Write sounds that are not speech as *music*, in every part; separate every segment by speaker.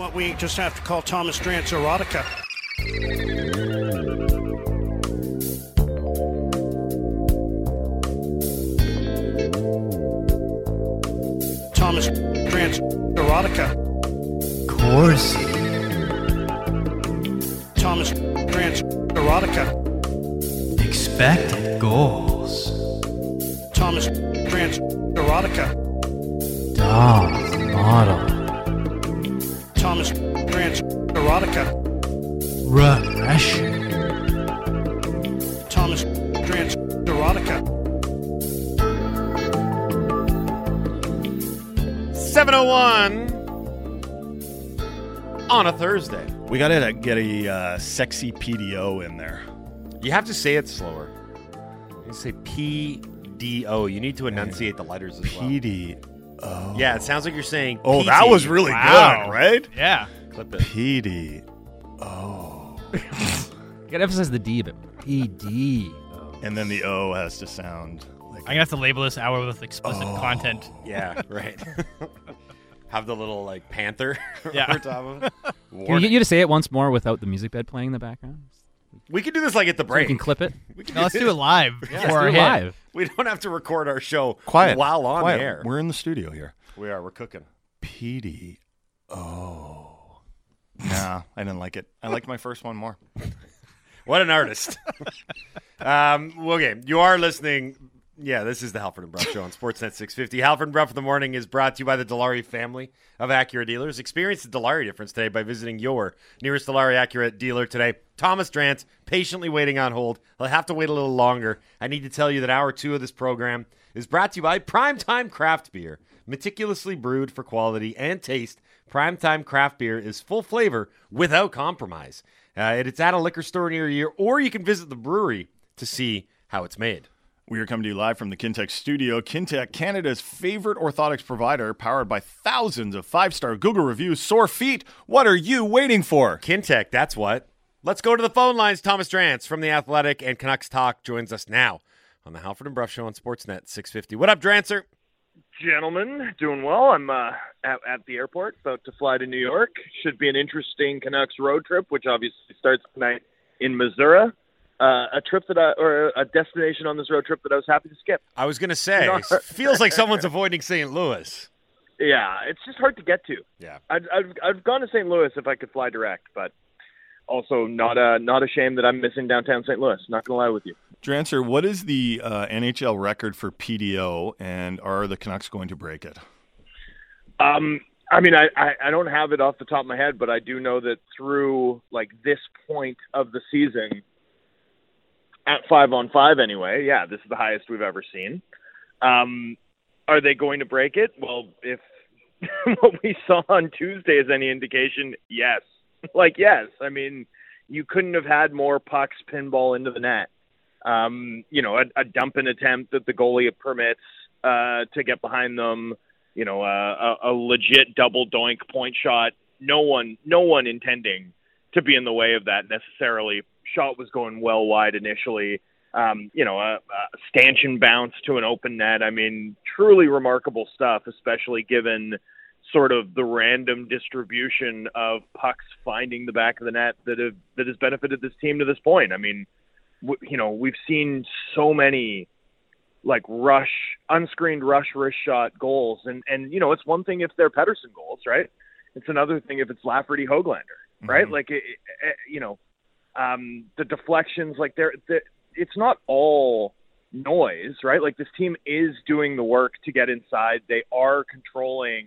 Speaker 1: what we just have to call Thomas Drance erotica. Thomas Drance erotica.
Speaker 2: Of course.
Speaker 1: Thomas Drance erotica.
Speaker 2: Expected goals.
Speaker 1: Thomas Drance erotica.
Speaker 2: Dolls model.
Speaker 1: Erotica.
Speaker 2: Regression.
Speaker 1: Thomas Drance erotica.
Speaker 3: 701 on a Thursday.
Speaker 4: We got to get a uh, sexy PDO in there.
Speaker 3: You have to say it slower. You say P D O. You need to enunciate the letters as well.
Speaker 4: PD.
Speaker 3: Yeah, it sounds like you're saying.
Speaker 4: Oh,
Speaker 3: PT.
Speaker 4: that was really
Speaker 5: Wow.
Speaker 4: good, right?
Speaker 5: Yeah.
Speaker 3: Clip it.
Speaker 4: PD. Oh. *laughs*
Speaker 6: You gotta emphasize the D, but PD.
Speaker 4: And then the O has to sound like
Speaker 5: I'm gonna have to label this hour with explicit
Speaker 4: Oh.
Speaker 5: content.
Speaker 3: Yeah, *laughs* right. *laughs* Have the little like panther
Speaker 5: Yeah.
Speaker 3: over top of it.
Speaker 6: Can we get you to say it once more without the music bed playing in the background?
Speaker 3: We can do this like at the
Speaker 6: So we can clip it.
Speaker 3: We can
Speaker 5: No, let's do it live
Speaker 6: Let's do it live.
Speaker 3: We don't have to record our show
Speaker 4: quiet
Speaker 3: while on
Speaker 4: quiet.
Speaker 3: the air.
Speaker 4: We're in the studio here.
Speaker 3: We are. We're cooking.
Speaker 4: PD. Oh. Nah, I didn't like it. I liked my first one more. *laughs*
Speaker 3: What an artist. *laughs* um, well, okay, you are listening. Yeah, this is the Halford and Bruff Show on Sportsnet 650. Halford and Bruff in the Morning is brought to you by the Dilawri family of Acura dealers. Experience the Dilawri difference today by visiting your nearest Dilawri Acura dealer today. Thomas Drance, patiently waiting on hold. I'll have to wait a little longer. I need to tell you that hour two of this program is brought to you by Primetime Craft Beer. Meticulously brewed for quality and taste, Primetime Craft Beer is full flavor without compromise. Uh, it- it's at a liquor store near you, or you can visit the brewery to see how it's made.
Speaker 4: We are coming to you live from the Kintec studio. Kintec, Canada's favorite orthotics provider, powered by thousands of five star Google reviews. Sore feet. What are you waiting for?
Speaker 3: Kintec, that's what. Let's go to the phone lines. Thomas Drance from The Athletic and Canucks Talk joins us now on the Halford and Bruff Show on Sportsnet 650. What up, Drancer?
Speaker 7: Gentlemen, doing well. I'm uh, at, at the airport, about to fly to New York. Should be an interesting Canucks road trip, which obviously starts tonight in Missouri. Uh, a trip that I, or a destination on this road trip that I was happy to skip.
Speaker 3: I was going to say,
Speaker 7: No.
Speaker 3: it feels like someone's avoiding St. Louis.
Speaker 7: Yeah, it's just hard to get to.
Speaker 3: Yeah.
Speaker 7: I'd, I've I've gone to St. Louis if I could fly direct, but also not a not a shame that I'm missing downtown St. Louis. Not gonna lie with you.
Speaker 4: Drancer, what is the uh, NHL record for PDO, and are the Canucks going to break it?
Speaker 7: Um, I mean, I, I, I don't have it off the top of my head, but I do know that through like this point of the season, at five on five anyway, yeah, this is the highest we've ever seen. Um, are they going to break it? Well, if *laughs* what we saw on Tuesday is any indication, yes. *laughs* Like yes, I mean, you couldn't have had more pucks pinball into the net. Um, you know, a, a dumping attempt that the goalie permits uh, to get behind them you know, uh, a, a legit double doink point shot. No one, no one intending to be in the way of that necessarily. Shot was going well wide initially. Um, you know, a, a stanchion bounce to an open net. I mean, truly remarkable stuff, especially given sort of the random distribution of pucks finding the back of the net that have that has benefited this team to this point. I mean, you know, we've seen so many like rush, unscreened rush wrist shot goals, and and you know it's one thing if they're Pettersson goals, right? It's another thing if it's Lafferty Hoglander, right? Like it, it, you know, um, the deflections, like they're, they it's not all noise, right? Like this team is doing the work to get inside. They are controlling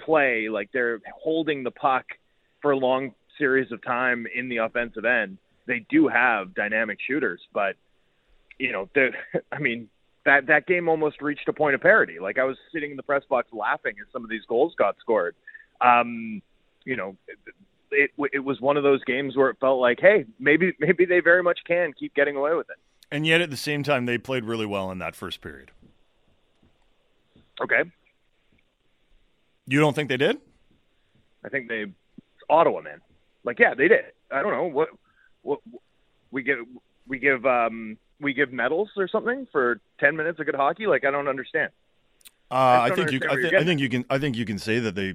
Speaker 7: play, like they're holding the puck for a long series of time in the offensive end. They do have dynamic shooters, but you know, the *laughs* I mean, that that game almost reached a point of parity. Like I was sitting in the press box laughing as some of these goals got scored. Um, you know, it it was one of those games where it felt like, hey, maybe maybe they very much can keep getting away with it.
Speaker 4: And yet, at the same time, they played really well in that first period.
Speaker 7: Okay,
Speaker 4: You don't think they did?
Speaker 7: I think they Ottawa man. Like yeah, they did. I don't know what what we give we give um we give medals or something for 10 minutes of good hockey like I don't understand.
Speaker 4: Uh, I
Speaker 7: don't
Speaker 4: think you. I, thi- I think you can. I think you can say that they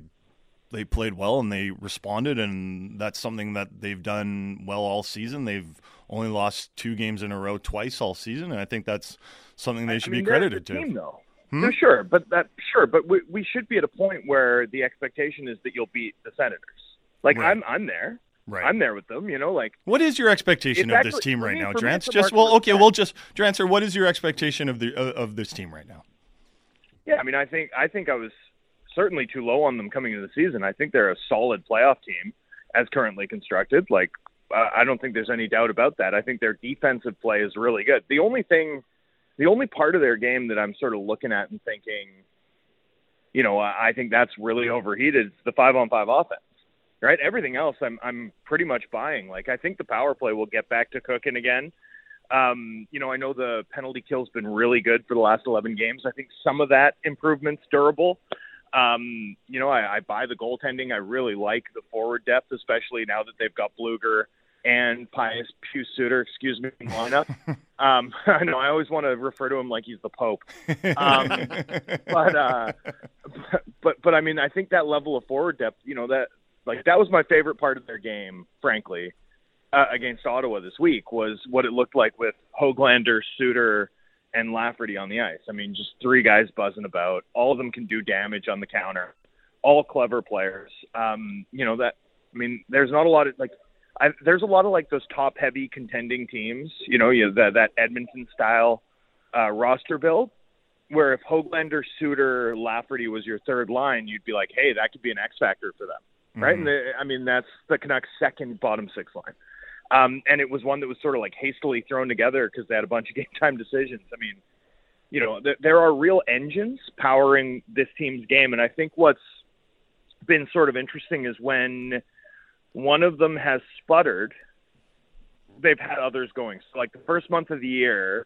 Speaker 4: they played well and they responded, and that's something that they've done well all season. They've only lost two games in a row twice all season, and I think that's something they should
Speaker 7: I mean,
Speaker 4: be credited
Speaker 7: the
Speaker 4: to.
Speaker 7: Team, though.
Speaker 4: Hmm?
Speaker 7: No, sure, but that sure, but we, we should be at a point where the expectation is that you'll beat the Senators. Like
Speaker 4: Right.
Speaker 7: I'm I'm there.
Speaker 4: Right.
Speaker 7: I'm there with them. You know, like
Speaker 4: What is your expectation
Speaker 7: It's
Speaker 4: of this team right now, Drance? Just well, okay, we'll just Drancer. What is your expectation of the of, of this team right now?
Speaker 7: Yeah, I mean, I think I think I was certainly too low on them coming into the season. I think they're a solid playoff team as currently constructed. Like, uh, I don't think there's any doubt about that. I think their defensive play is really good. The only thing, the only part of their game that I'm sort of looking at and thinking, you know, I I think that's really overheated is the five on five offense. Right? Everything else, I'm I'm pretty much buying. Like, I think the power play will get back to cooking again. Um, you know, I know the penalty kill's been really good for the last 11 games. I think some of that improvement's durable. Um, you know, I, I buy the goaltending. I really like the forward depth, especially now that they've got Blueger and Pius Pew Suter, excuse me, in lineup. *laughs* um, *laughs* I know I always want to refer to him like he's the Pope. Um, *laughs* but, uh, but, but, but I mean, I think that level of forward depth, you know, that, like, that was my favorite part of their game, frankly uh, against Ottawa this week was what it looked like with Hoglander, Suter, and Lafferty on the ice. I mean, just three guys buzzing about. All of them can do damage on the counter. All clever players. Um, you know that. I mean, there's not a lot of like. I, there's a lot of like those top-heavy contending teams. You know, you that that Edmonton style uh, roster build. Where if Hoglander, Suter, Lafferty was your third line, you'd be like, hey, that could be an X factor for them right? And the, I mean, that's the Canucks' second bottom six line. Um, and it was one that was sort of like hastily thrown together because they had a bunch of *laughs* game time decisions. I mean, you know, th- there are real engines powering this team's game. And I think what's been sort of interesting is when one of them has sputtered, they've had others going. So, like the first month of the year,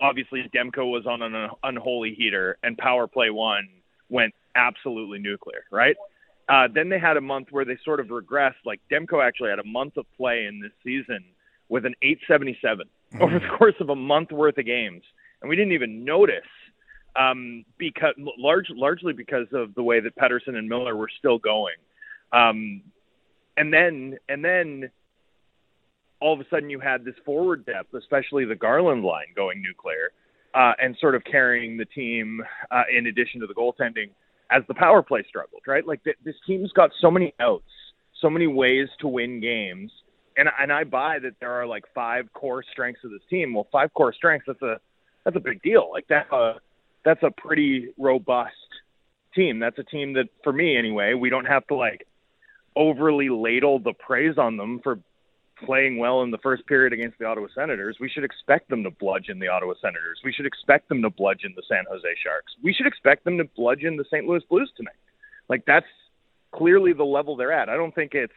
Speaker 7: obviously Demko was on an unholy heater, and power play one went absolutely nuclear, right? Uh, then they had a month where they sort of regressed. Like Demko actually had a month of play in this season with an 877 over the course of a month worth of games, and we didn't even notice um, because large, largely because of the way that Pettersson and Miller were still going. Um, and then and then all of a sudden you had this forward depth, especially the Garland line going nuclear, uh, and sort of carrying the team uh, in addition to the goaltending as the power play struggled, right? Like th- this team's got so many outs, so many ways to win games, and and I buy that there are like five core strengths of this team. Well, five core strengths that's a that's a big deal. Like that uh, that's a pretty robust team. That's a team that for me anyway, we don't have to like overly ladle the praise on them for playing well in the first period against the Ottawa Senators. We should expect them to bludgeon the Ottawa Senators. We should expect them to bludgeon the San Jose Sharks. We should expect them to bludgeon the St. Louis Blues tonight. Like that's clearly the level they're at. I don't think it's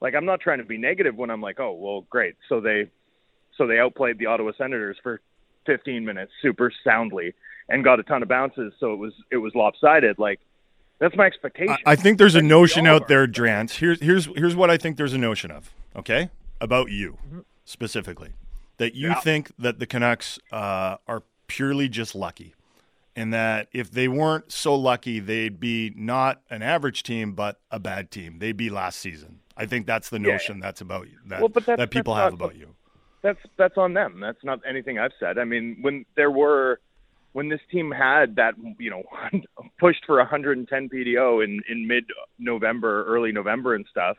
Speaker 7: like I'm not trying to be negative when I'm like, "Oh, well, great. So they so they outplayed the Ottawa Senators for 15 minutes super soundly and got a ton of bounces, so it was it was lopsided." Like that's my expectation.
Speaker 4: I, I think there's a notion out there, Drance. Here's here's here's what I think there's a notion of. Okay, about you specifically, that you
Speaker 7: Yeah.
Speaker 4: think that the Canucks uh, are purely just lucky, and that if they weren't so lucky, they'd be not an average team, but a bad team. They'd be last season. I think that's the
Speaker 7: Yeah.
Speaker 4: notion that's about you. That,
Speaker 7: Well, but
Speaker 4: that people have
Speaker 7: not-
Speaker 4: about you.
Speaker 7: that's that's on them. That's not anything I've said. I mean, when there were when this team had that, you know, *laughs* pushed for 110 PDO in in mid November, early November and stuff,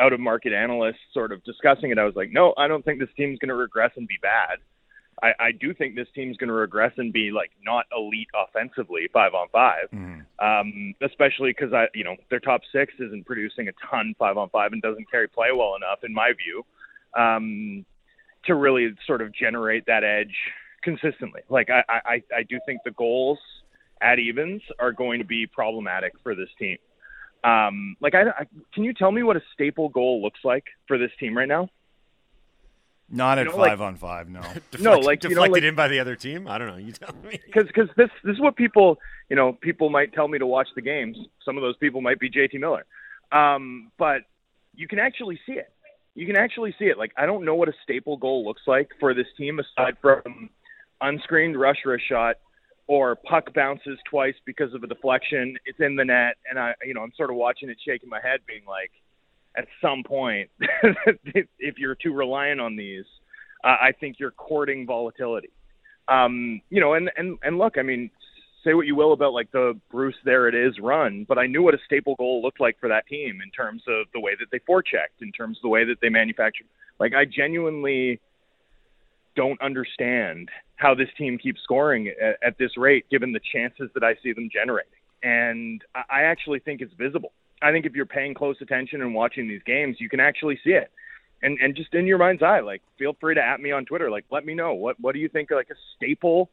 Speaker 7: out of market analysts sort of discussing it, I was like, no, I don't think this team's going to regress and be bad. I, I do think this team's going to regress and be like not elite offensively, five on 5 um, especially because I, you know, their top six isn't producing a ton five on five and doesn't carry play well enough, in my view, um, to really sort of generate that edge consistently. Like I, I, I do think the goals at evens are going to be problematic for this team. Um, like I, I, can you tell me what a staple goal looks like for this team right now?
Speaker 4: Not at
Speaker 7: know, like-
Speaker 4: five on five. No. *laughs*
Speaker 7: No, like, you know,
Speaker 3: deflected
Speaker 7: like-
Speaker 3: in by the other team. I don't know. You tell me. *laughs*
Speaker 7: because because this this is what people you know people might tell me to watch the games. Some of those people might be JT Miller, um, but you can actually see it. You can actually see it. Like I don't know what a staple goal looks like for this team aside from unscreened rush wrist shot, or puck bounces twice because of a deflection. It's in the net, and I, you know, I'm sort of watching it, shaking my head, being like, at some point, *laughs* if you're too reliant on these, uh, I think you're courting volatility. Um, you know, and and and look, I mean, say what you will about like the Bruce there it is run, but I knew what a staple goal looked like for that team in terms of the way that they forechecked, in terms of the way that they manufactured. Like I genuinely don't understand how this team keeps scoring at, at this rate, given the chances that I see them generating. And I actually think it's visible. I think if you're paying close attention and watching these games, you can actually see it. And and just in your mind's eye, like feel free to at me on Twitter. Like let me know what what do you think like a staple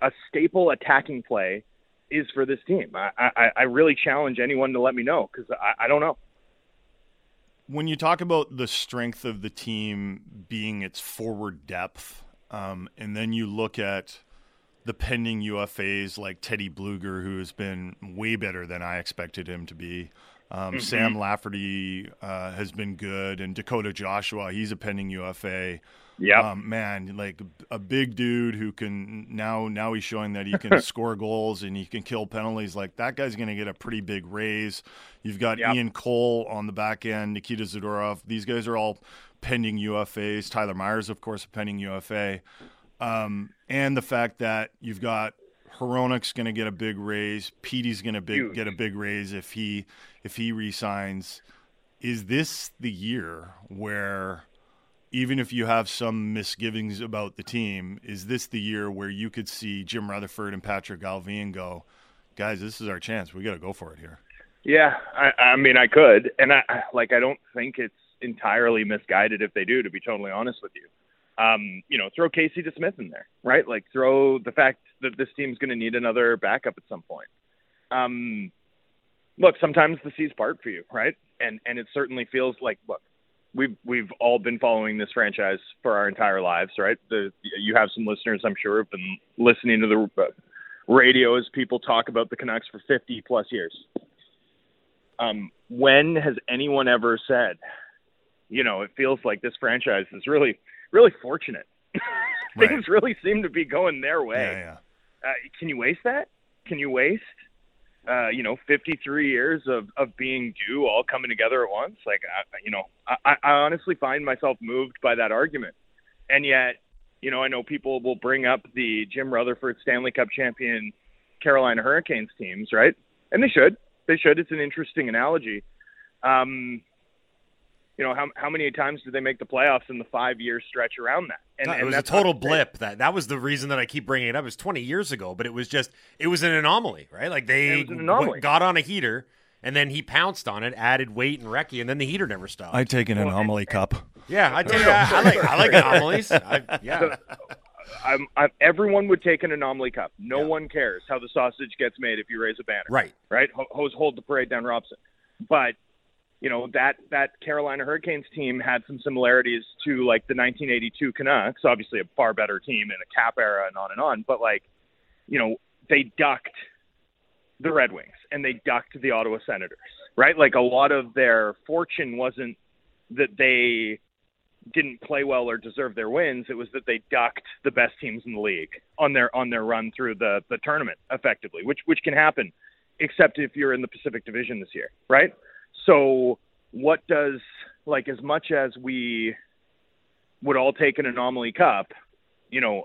Speaker 7: a staple attacking play is for this team. I I, I really challenge anyone to let me know because I, I don't know.
Speaker 4: When you talk about the strength of the team being its forward depth, um, and then you look at the pending UFAs like Teddy Blueger, who has been way better than I expected him to be. Um, mm-hmm. Sam Lafferty uh, has been good, and Dakota Joshua, he's a pending UFA.
Speaker 7: Yeah,
Speaker 4: um, man, like a big dude who can now now he's showing that he *laughs* can score goals and he can kill penalties. Like that guy's going to get a pretty big raise. You've got yep. Ian Cole on the back end, Nikita Zadorov. These guys are all pending UFAs. Tyler Myers, of course, a pending UFA. Um, and the fact that you've got Hronek's going to get a big raise. Petey's going to get a big raise if he if he resigns. Is this the year where even if you have some misgivings about the team, is this the year where you could see Jim Rutherford and Patrik Allvin go, guys, this is our chance. We got to go for it here.
Speaker 7: Yeah, I, I mean, I could, and I like. I don't think it's entirely misguided if they do. To be totally honest with you, um, you know, throw Casey DeSmith in there, right? Like throw the fact that this team's going to need another backup at some point. Um, look, sometimes the seas part for you, right? And and it certainly feels like look, we've we've all been following this franchise for our entire lives, right? The, you have some listeners, I'm sure, have been listening to the uh, radio as people talk about the Canucks for 50 plus years. Um, when has anyone ever said, you know, it feels like this franchise is really, really fortunate. *laughs* Things right. really seem to be going their way.
Speaker 4: Yeah, yeah.
Speaker 7: Uh, can you waste that? Can you waste uh, you know, 53 years of, of being due all coming together at once. Like, I, you know, I, I honestly find myself moved by that argument. And yet, you know, I know people will bring up the Jim Rutherford Stanley Cup champion Carolina Hurricanes teams, right? And they should. They should. It's an interesting analogy. Um, you know how how many times did they make the playoffs in the five year stretch around that?
Speaker 3: And, and it was a total blip. That that was the reason that I keep bringing it up. It was twenty years ago, but it was just it was an anomaly, right? Like they
Speaker 7: w-
Speaker 3: got on a heater. And then he pounced on it, added Weight and Recchi, and then the heater never stopped.
Speaker 4: I take an anomaly cup.
Speaker 3: Yeah, I take. I, I like. I like anomalies. I, *laughs* yeah.
Speaker 7: I'm, I'm, everyone would take an anomaly cup. No yeah. one cares how the sausage gets made if you raise a banner.
Speaker 3: Right.
Speaker 7: Right. Hose hold the parade down Robson. But you know that that Carolina Hurricanes team had some similarities to like the 1982 Canucks, obviously a far better team in a cap era and on and on. But like, you know, they ducked the Red Wings and they ducked the Ottawa Senators, right? Like a lot of their fortune wasn't that they didn't play well or deserve their wins. It was that they ducked the best teams in the league on their on their run through the the tournament effectively, which which can happen, except if you're in the Pacific Division this year, right? So what does like as much as we would all take an anomaly cup, you know,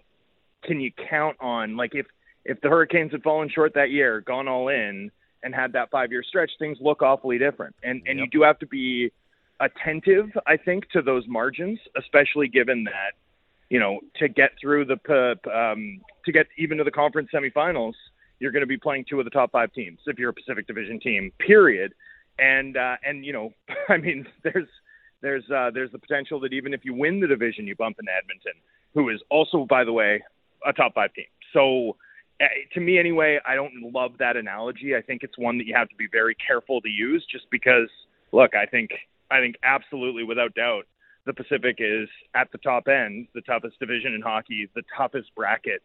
Speaker 7: can you count on like if if the Hurricanes had fallen short that year, gone all in, and had that five year stretch, things look awfully different. And and yep. you do have to be attentive, I think, to those margins, especially given that you know to get through the um, to get even to the conference semifinals, you're going to be playing two of the top five teams if you're a Pacific Division team. Period and uh, and you know, *laughs* I mean, there's there's uh, there's the potential that even if you win the division, you bump into Edmonton, who is also, by the way, a top five team. So uh, to me, anyway, I don't love that analogy. I think it's one that you have to be very careful to use, just because. Look, I think I think absolutely, without doubt, the Pacific is at the top end, the toughest division in hockey, the toughest bracket.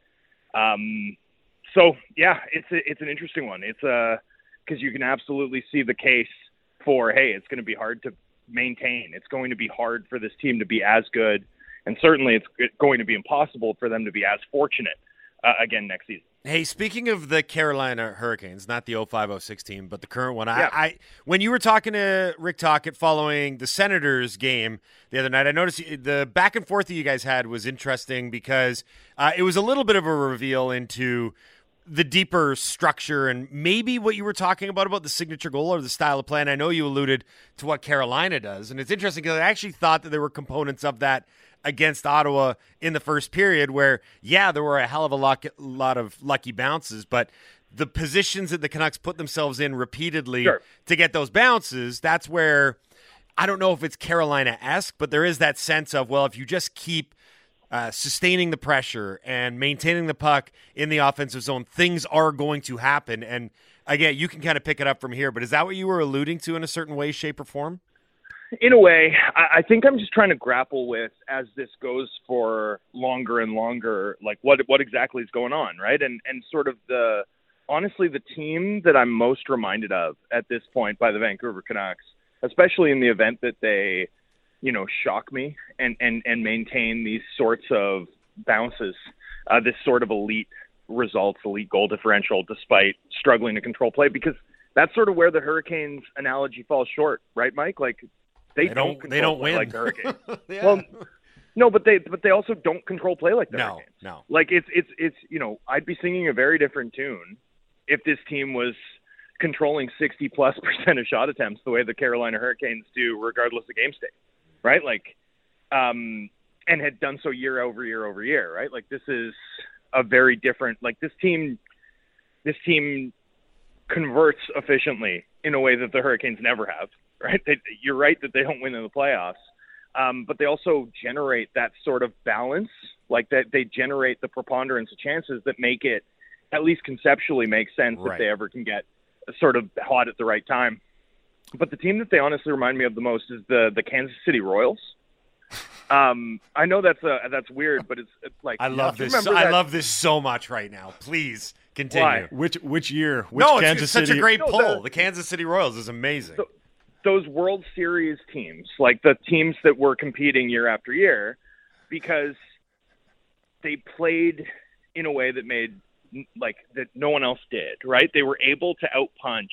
Speaker 7: Um, so yeah, it's a, it's an interesting one. It's a because you can absolutely see the case for hey, it's going to be hard to maintain. It's going to be hard for this team to be as good, and certainly it's going to be impossible for them to be as fortunate uh, again next season.
Speaker 3: Hey, speaking of the Carolina Hurricanes, not the 0506 team, but the current one.
Speaker 7: Yeah.
Speaker 3: I, I when you were talking to Rick Tocchet following the Senators game the other night, I noticed the back and forth that you guys had was interesting because uh, it was a little bit of a reveal into the deeper structure and maybe what you were talking about about the signature goal or the style of play. And I know you alluded to what Carolina does, and it's interesting because I actually thought that there were components of that against Ottawa in the first period where, yeah, there were a hell of a lot, lot of lucky bounces, but the positions that the Canucks put themselves in repeatedly
Speaker 7: Sure.
Speaker 3: to get those bounces, that's where I don't know if it's Carolina esque, but there is that sense of, well, if you just keep uh, sustaining the pressure and maintaining the puck in the offensive zone, things are going to happen. And again, you can kind of pick it up from here, but is that what you were alluding to in a certain way, shape, or form?
Speaker 7: in a way, I, I think I'm just trying to grapple with as this goes for longer and longer, like what what exactly is going on, right? And and sort of the honestly the team that I'm most reminded of at this point by the Vancouver Canucks, especially in the event that they, you know, shock me and and and maintain these sorts of bounces, uh, this sort of elite results, elite goal differential, despite struggling to control play, because that's sort of where the Hurricanes analogy falls short, right, Mike? Like they,
Speaker 3: They
Speaker 7: don't,
Speaker 3: don't. They don't win.
Speaker 7: like the Hurricanes. *laughs*
Speaker 3: Yeah.
Speaker 7: Well, no, but they but they also don't control play like the
Speaker 3: no,
Speaker 7: Hurricanes.
Speaker 3: no.
Speaker 7: Like it's it's it's you know I'd be singing a very different tune if this team was controlling 60 plus percent of shot attempts the way the Carolina Hurricanes do, regardless of game state, right? Like, um, and had done so year over year over year, right? Like this is a very different. Like this team, this team converts efficiently in a way that the Hurricanes never have, right? They, you're right that they don't win in the playoffs, um, but they also generate that sort of balance, like that they generate the preponderance of chances that make it, at least conceptually, make sense
Speaker 3: Right.
Speaker 7: that they ever can get sort of hot at the right time. But the team that they honestly remind me of the most is the the Kansas City Royals. Um, I know that's a that's weird, but it's, it's like
Speaker 3: I love this.
Speaker 7: remember
Speaker 3: I love this so much right now. Please continue.
Speaker 7: Why?
Speaker 4: Which which year? Which
Speaker 3: no, it's,
Speaker 4: Kansas
Speaker 3: it's such
Speaker 4: City?
Speaker 3: a great
Speaker 7: No,
Speaker 3: pull.
Speaker 7: the-
Speaker 3: The Kansas City Royals is amazing.
Speaker 7: So- those World Series teams, like the teams that were competing year after year, because they played in a way that made like that no one else did, right? They were able to outpunch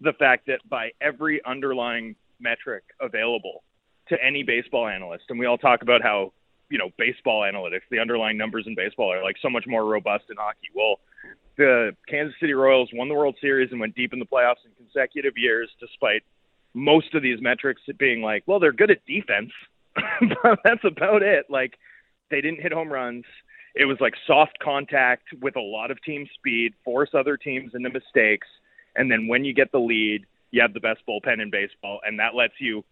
Speaker 7: the fact that by every underlying metric available to any baseball analyst, and we all talk about how you know baseball analytics, the underlying numbers in baseball are like so much more robust in hockey. Well, the Kansas City Royals won the World Series and went deep in the playoffs in consecutive years, despite most of these metrics being like, well, they're good at defense, *laughs* but that's about it. Like, they didn't hit home runs. It was like soft contact with a lot of team speed, force other teams into mistakes, and then when you get the lead, you have the best bullpen in baseball, and that lets you,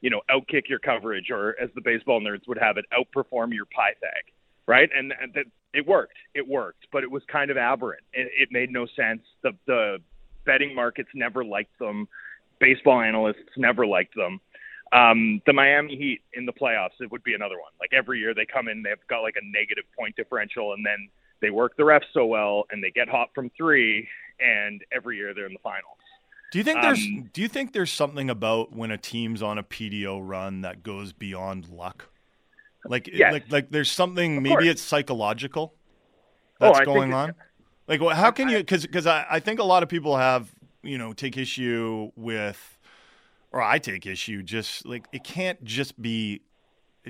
Speaker 7: you know, outkick your coverage, or as the baseball nerds would have it, outperform your Pythag, right? And, and that it worked. It worked, but it was kind of aberrant. It, it made no sense. The the betting markets never liked them baseball analysts never liked them. Um, the Miami Heat in the playoffs, it would be another one. Like every year they come in, they've got like a negative point differential, and then they work the refs so well, and they get hot from three, and every year they're in the finals.
Speaker 4: Do you think there's
Speaker 7: Um,
Speaker 4: Do you think there's something about when a team's on a PDO run that goes beyond luck? Like
Speaker 7: Yes.
Speaker 4: like like there's something
Speaker 7: Of
Speaker 4: maybe
Speaker 7: course.
Speaker 4: it's psychological
Speaker 7: Oh,
Speaker 4: that's
Speaker 7: think
Speaker 4: going on. Like well, how can you because because I, I think a lot of people have you know take issue with or I take issue just like it can't just be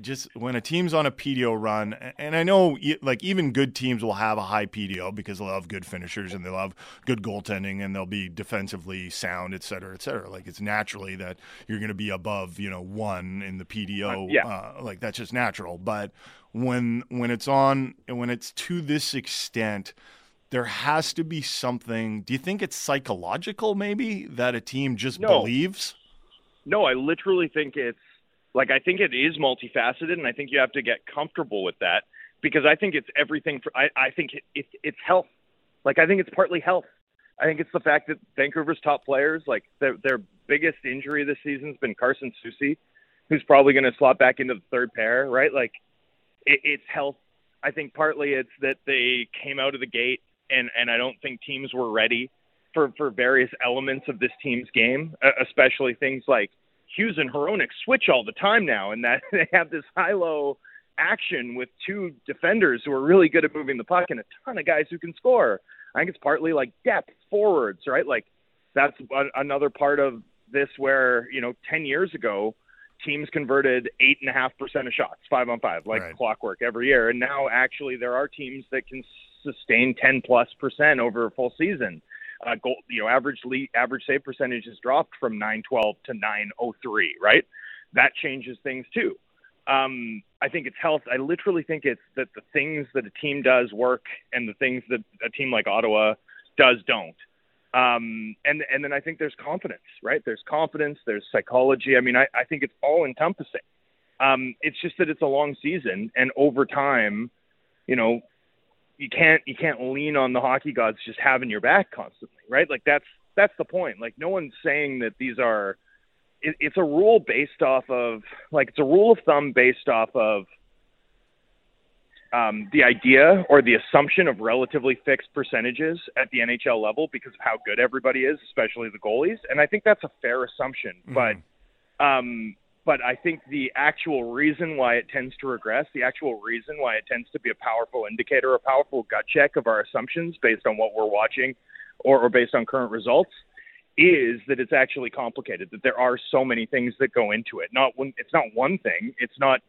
Speaker 4: just when a team's on a PDO run, and I know like even good teams will have a high PDO because they'll have good finishers and they'll have good goaltending and they'll be defensively sound, et cetera, et cetera. Like it's naturally that you're going to be above, you know, one in the PDO.
Speaker 7: Uh, yeah.
Speaker 4: uh, like that's just natural. But when when it's on when it's to this extent, there has to be something. Do you think it's psychological, maybe that a team just
Speaker 7: No.
Speaker 4: believes?
Speaker 7: No, I literally think it's like I think it is multifaceted, and I think you have to get comfortable with that because I think it's everything. For I, I think it, it, it's health. Like I think it's partly health. I think it's the fact that Vancouver's top players, like their their biggest injury this season's been Carson Soucy, who's probably going to slot back into the third pair, right? Like it, it's health. I think partly it's that they came out of the gate, and and I don't think teams were ready for for various elements of this team's game, especially things like Hughes and Hronek switch all the time now, and that *laughs* they have this high low action with two defenders who are really good at moving the puck and a ton of guys who can score. I think it's partly like depth forwards, right? Like that's a, another part of this where you know 10 years ago teams converted eight and a half percent of shots five on five like
Speaker 4: Right.
Speaker 7: clockwork every year and now actually there are teams that can sustain 10 plus percent over a full season uh, goal, you know average lead, average save percentage has dropped from 912 to 903 right that changes things too um, I think it's health. I literally think it's that the things that a team does work and the things that a team like Ottawa does don't. Um, and and then I think there's confidence, right? There's confidence. There's psychology. I mean, I, I think it's all encompassing. Um, it's just that it's a long season, and over time, you know, you can't you can't lean on the hockey gods just having your back constantly, right? Like that's that's the point. Like no one's saying that these are. It, it's a rule based off of like it's a rule of thumb based off of um, the idea or the assumption of relatively fixed percentages at the NHL level because of how good everybody is, especially the goalies. And I think that's a fair assumption. But um, but I think the actual reason why it tends to regress, the actual reason why it tends to be a powerful indicator, a powerful gut check of our assumptions based on what we're watching or, or based on current results, is that it's actually complicated. That there are so many things that go into it. Not one. It's not one thing. It's not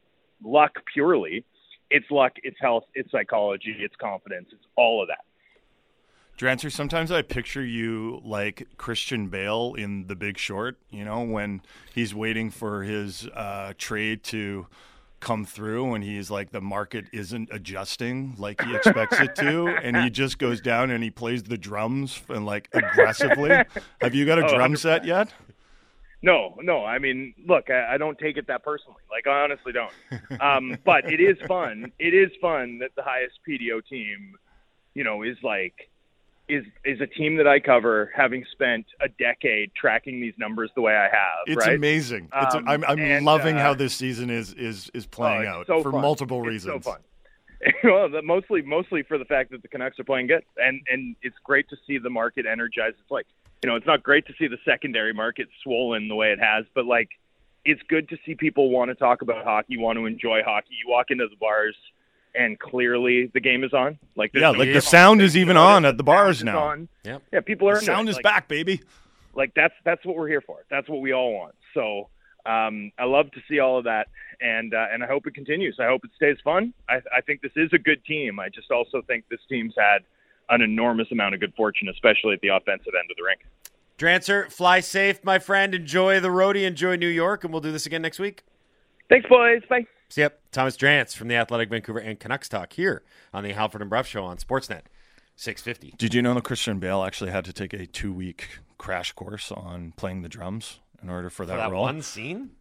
Speaker 7: luck purely. It's luck. It's health. It's psychology. It's confidence. It's all of that.
Speaker 4: Drancer, sometimes I picture you like Christian Bale in The Big Short, you know, when he's waiting for his uh, trade to come through and he's like, the market isn't adjusting like he expects it to. And he *laughs* just goes down and he plays the drums and like aggressively. Have you got a
Speaker 7: Oh,
Speaker 4: drum
Speaker 7: 100%.
Speaker 4: set yet?
Speaker 7: No, no. I mean, look, I, I don't take it that personally. Like, I honestly don't. Um, but it is fun. It is fun that the highest PDO team, you know, is like is is a team that I cover, having spent a decade tracking these numbers the way I have.
Speaker 4: It's
Speaker 7: right?
Speaker 4: amazing. It's,
Speaker 7: Um,
Speaker 4: I'm, I'm
Speaker 7: and,
Speaker 4: loving
Speaker 7: uh,
Speaker 4: how this season is is is playing
Speaker 7: Oh,
Speaker 4: out
Speaker 7: so
Speaker 4: for
Speaker 7: fun.
Speaker 4: multiple
Speaker 7: It's
Speaker 4: reasons.
Speaker 7: so fun. *laughs* well, the, mostly mostly for the fact that the Canucks are playing good, and and it's great to see the market energized. It's like you know, it's not great to see the secondary market swollen the way it has, but like it's good to see people want to talk about hockey, want to enjoy hockey. You walk into the bars, and clearly the game is on. Like
Speaker 4: Yeah,
Speaker 7: no
Speaker 4: like the
Speaker 7: conversation
Speaker 4: sound is even on at the bars now.
Speaker 7: on.
Speaker 3: Yep.
Speaker 7: Yeah, people are
Speaker 4: The sound is
Speaker 7: Like,
Speaker 4: back, baby.
Speaker 7: like that's that's what we're here for. That's what we all want. So um, I love to see all of that, and uh, and I hope it continues. I hope it stays fun. I, I think this is a good team. I just also think this team's had an enormous amount of good fortune, especially at the offensive end of the rink.
Speaker 3: Drancer, fly safe, my friend. Enjoy the roadie. Enjoy New York, and we'll do this again next week.
Speaker 7: Thanks, boys. Bye.
Speaker 3: Yep, Thomas Drance from the Athletic Vancouver and Canucks Talk here on the Halford and Bruff Show on Sportsnet 650.
Speaker 4: Did you know that Christian Bale actually had to take a two week crash course on playing the drums in order for that,
Speaker 3: For that
Speaker 4: role?
Speaker 3: one scene?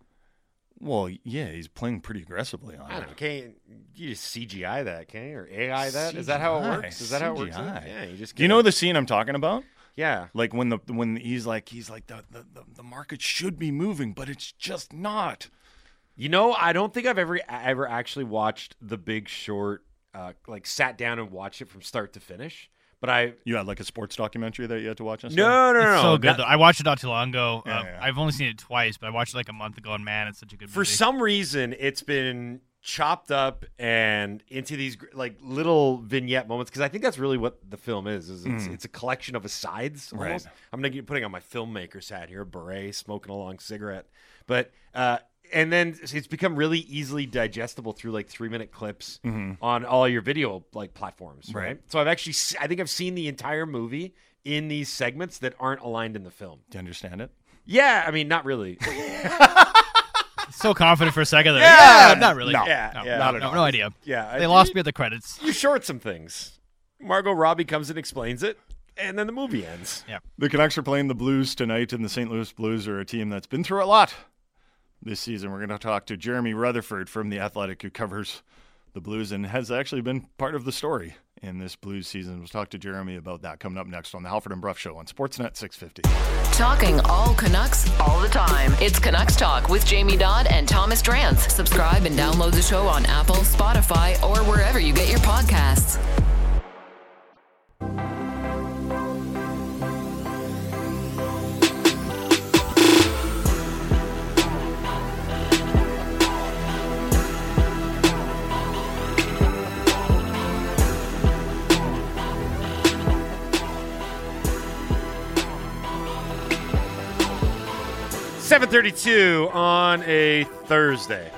Speaker 4: Well, yeah, he's playing pretty aggressively on
Speaker 3: I
Speaker 4: it.
Speaker 3: Can't you just CGI that, can you? Or AI that? Is that how it works? Is that how it works?
Speaker 4: CGI.
Speaker 3: Yeah, you just
Speaker 4: Do you know the scene I'm talking about?
Speaker 3: Yeah.
Speaker 4: Like when the when he's like he's like the, the, the market should be moving, but it's just not.
Speaker 3: You know, I don't think I've ever ever actually watched The Big Short, uh, like sat down and watched it from start to finish. But I
Speaker 4: You had like a sports documentary that you had to watch. And stuff?
Speaker 3: no no no
Speaker 5: It's
Speaker 3: no.
Speaker 5: so good.
Speaker 3: That-
Speaker 5: though. I watched it not too long ago.
Speaker 4: Yeah,
Speaker 5: Um,
Speaker 4: yeah.
Speaker 5: I've only seen it twice, but I watched it like a month ago, and man, it's such a good
Speaker 3: for
Speaker 5: movie.
Speaker 3: some reason it's been chopped up and into these like little vignette moments because I think that's really what the film is. Is it's, it's a collection of asides.
Speaker 4: Right.
Speaker 3: I'm gonna get putting on my filmmaker's hat here, beret, smoking a long cigarette, but uh, and then it's become really easily digestible through like three minute clips mm-hmm. on all your video like platforms, right?
Speaker 4: Right.
Speaker 3: So I've actually I think I've seen the entire movie in these segments that aren't aligned in the film.
Speaker 4: Do you understand it?
Speaker 3: Yeah, I mean not really. *laughs* *laughs*
Speaker 5: so confident for a second there.
Speaker 3: Yeah.
Speaker 5: Yeah, not really.
Speaker 4: No.
Speaker 3: Yeah,
Speaker 5: no,
Speaker 3: yeah.
Speaker 5: no,
Speaker 3: Not at
Speaker 5: no,
Speaker 3: all.
Speaker 5: no idea.
Speaker 3: yeah,
Speaker 5: They
Speaker 3: I-
Speaker 5: lost me at the credits.
Speaker 3: you short some things. Margot Robbie comes and explains it, and then the movie ends. Yeah.
Speaker 4: The Canucks are playing the Blues tonight, and the St. Louis Blues are a team that's been through a lot this season. We're going to talk to Jeremy Rutherford from The Athletic, who covers the Blues and has actually been part of the story in this Blues season. We'll talk to Jeremy about that coming up next on the Halford and Bruff Show on Sportsnet 650.
Speaker 8: Talking all Canucks all the time. It's Canucks Talk with Jamie Dodd and Thomas Drance. Subscribe and download the show on Apple, Spotify, or wherever you get your podcasts.
Speaker 3: 732 on a Thursday.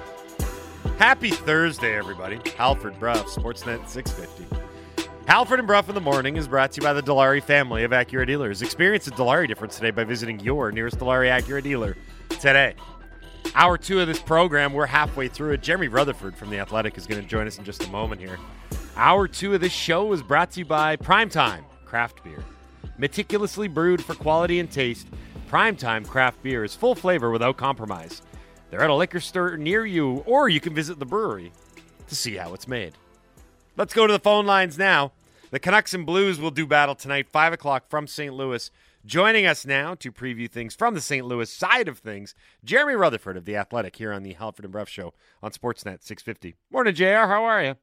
Speaker 3: Happy Thursday, everybody. Halford Bruff, Sportsnet 650. Halford and Bruff in the morning is brought to you by the Dilawri family of Acura dealers. Experience the Dilawri difference today by visiting your nearest Dilawri Acura dealer today. Hour two of this program, we're halfway through it. Jeremy Rutherford from The Athletic is going to join us in just a moment here. Hour two of this show is brought to you by Primetime Craft Beer. Meticulously brewed for quality and taste, Primetime Craft Beer is full flavor without compromise. They're at a liquor store near you, or you can visit the brewery to see how it's made. Let's go to the phone lines now. The Canucks and Blues will do battle tonight, 5 o'clock from St. Louis. Joining us now to preview things from the St. Louis side of things, Jeremy Rutherford of The Athletic here on the Halford and Bruff Show on Sportsnet 650. Morning, JR. How are you?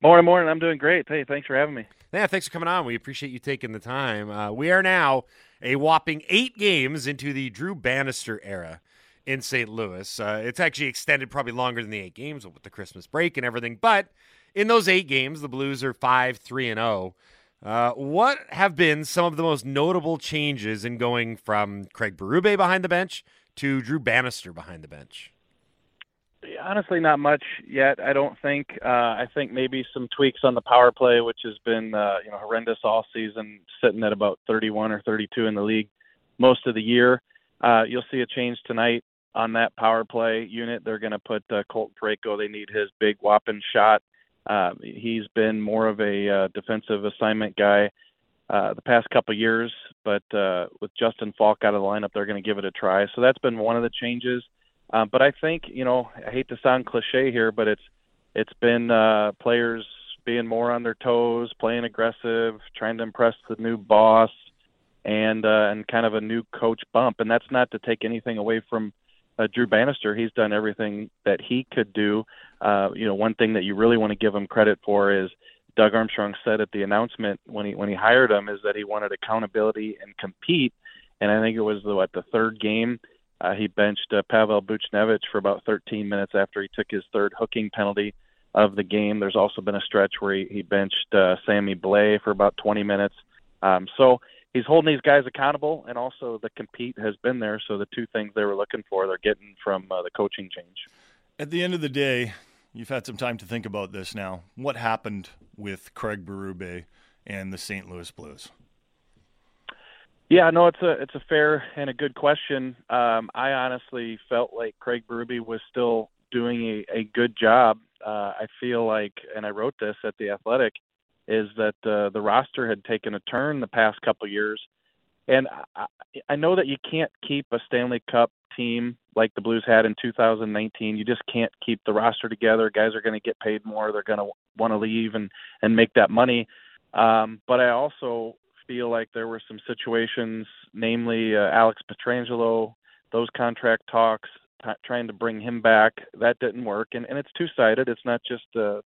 Speaker 9: Morning, morning. I'm doing great. Hey, thanks for having me.
Speaker 3: Yeah, thanks for coming on. We appreciate you taking the time. Uh, we are now a whopping eight games into the Drew Bannister era in St. Louis. Uh, it's actually extended probably longer than the eight games with the Christmas break and everything. But in those eight games, the Blues are five, three, and zero. Uh, what have been some of the most notable changes in going from Craig Berube behind the bench to Drew Bannister behind the bench?
Speaker 9: Honestly, not much yet. I don't think. Uh, I think maybe some tweaks on the power play, which has been uh, you know horrendous all season, sitting at about 31 or 32 in the league most of the year. Uh, you'll see a change tonight on that power play unit. They're going to put uh, Colton Parayko. They need his big whopping shot. Uh, he's been more of a uh, defensive assignment guy uh, the past couple years, but uh, with Justin Faulk out of the lineup, they're going to give it a try. So that's been one of the changes. But I think you know, I hate to sound cliche here, but it's it's been uh, players being more on their toes, playing aggressive, trying to impress the new boss, and uh, and kind of a new coach bump. And that's not to take anything away from uh, Drew Bannister. He's done everything that he could do. Uh, you know, one thing that you really want to give him credit for is Doug Armstrong said at the announcement when he when he hired him is that he wanted accountability and compete. And I think it was the what the third game uh, he benched uh, Pavel Buchnevich for about 13 minutes after he took his third hooking penalty of the game. There's also been a stretch where he, he benched uh, Sammy Blais for about 20 minutes. Um, so he's holding these guys accountable, and also the compete has been there. So the two things they were looking for, they're getting from uh, the coaching change.
Speaker 4: At the end of the day, you've had some time to think about this now. What happened with Craig Berube and the St. Louis Blues?
Speaker 9: Yeah, no, it's a it's a fair and a good question. Um, I honestly felt like Craig Berube was still doing a, a good job. Uh, I feel like, and I wrote this at the Athletic, is that uh, the roster had taken a turn the past couple years, and I, I know that you can't keep a Stanley Cup team like the Blues had in 2019. You just can't keep the roster together. Guys are going to get paid more. They're going to want to leave and and make that money. Um, but I also feel like there were some situations, namely uh, Alex Pietrangelo, those contract talks, t- trying to bring him back. That didn't work, and and it's two sided. It's not just uh,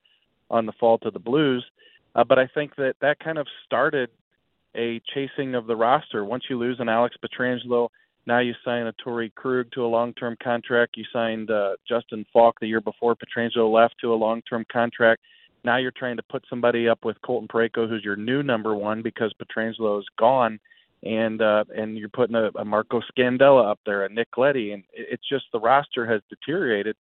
Speaker 9: on the fault of the Blues, uh, but I think that that kind of started a chasing of the roster. Once you lose an Alex Pietrangelo, now you sign a Torey Krug to a long-term contract. You signed uh, Justin Faulk the year before Pietrangelo left to a long-term contract. Now you're trying to put somebody up with Colton Parayko, who's your new number one because Pietrangelo is gone, and uh, and you're putting a, a Marco Scandella up there, a Nick Leddy, and it's just the roster has deteriorated.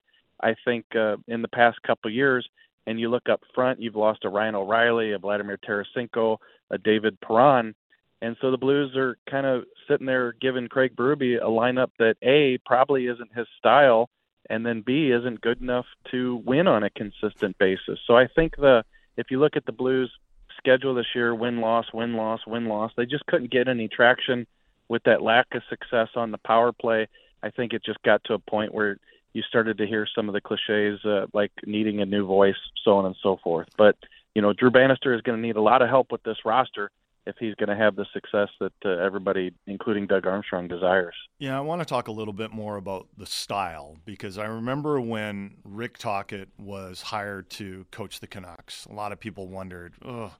Speaker 9: I think uh, in the past couple years, and you look up front, you've lost a Ryan O'Reilly, a Vladimir Tarasenko, a David Perron, and so the Blues are kind of sitting there giving Craig Berube a lineup that a probably isn't his style and then B isn't good enough to win on a consistent basis. So I think the if you look at the Blues schedule this year, win loss, win loss, win loss, they just couldn't get any traction with that lack of success on the power play. I think it just got to a point where you started to hear some of the cliches uh, like needing a new voice, so on and so forth. But you know, Drew Bannister is going to need a lot of help with this roster if he's going to have the success that uh, everybody, including Doug Armstrong, desires.
Speaker 4: Yeah, I want to talk a little bit more about the style because I remember when Rick Tocchet was hired to coach the Canucks, a lot of people wondered, oh,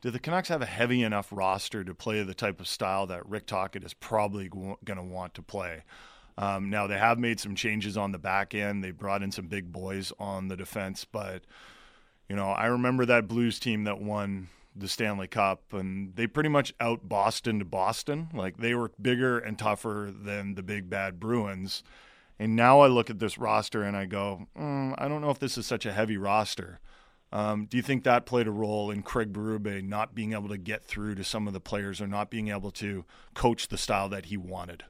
Speaker 4: do the Canucks have a heavy enough roster to play the type of style that Rick Tocchet is probably going to want to play? Um, now, they have made some changes on the back end. They brought in some big boys on the defense, but, you know, I remember that Blues team that won the Stanley Cup, and they pretty much out Boston to Boston. Like they were bigger and tougher than the big bad Bruins. And now I look at this roster and I go, mm, I don't know if this is such a heavy roster. Um, do you think that played a role in Craig Berube not being able to get through to some of the players or not being able to coach the style that he wanted?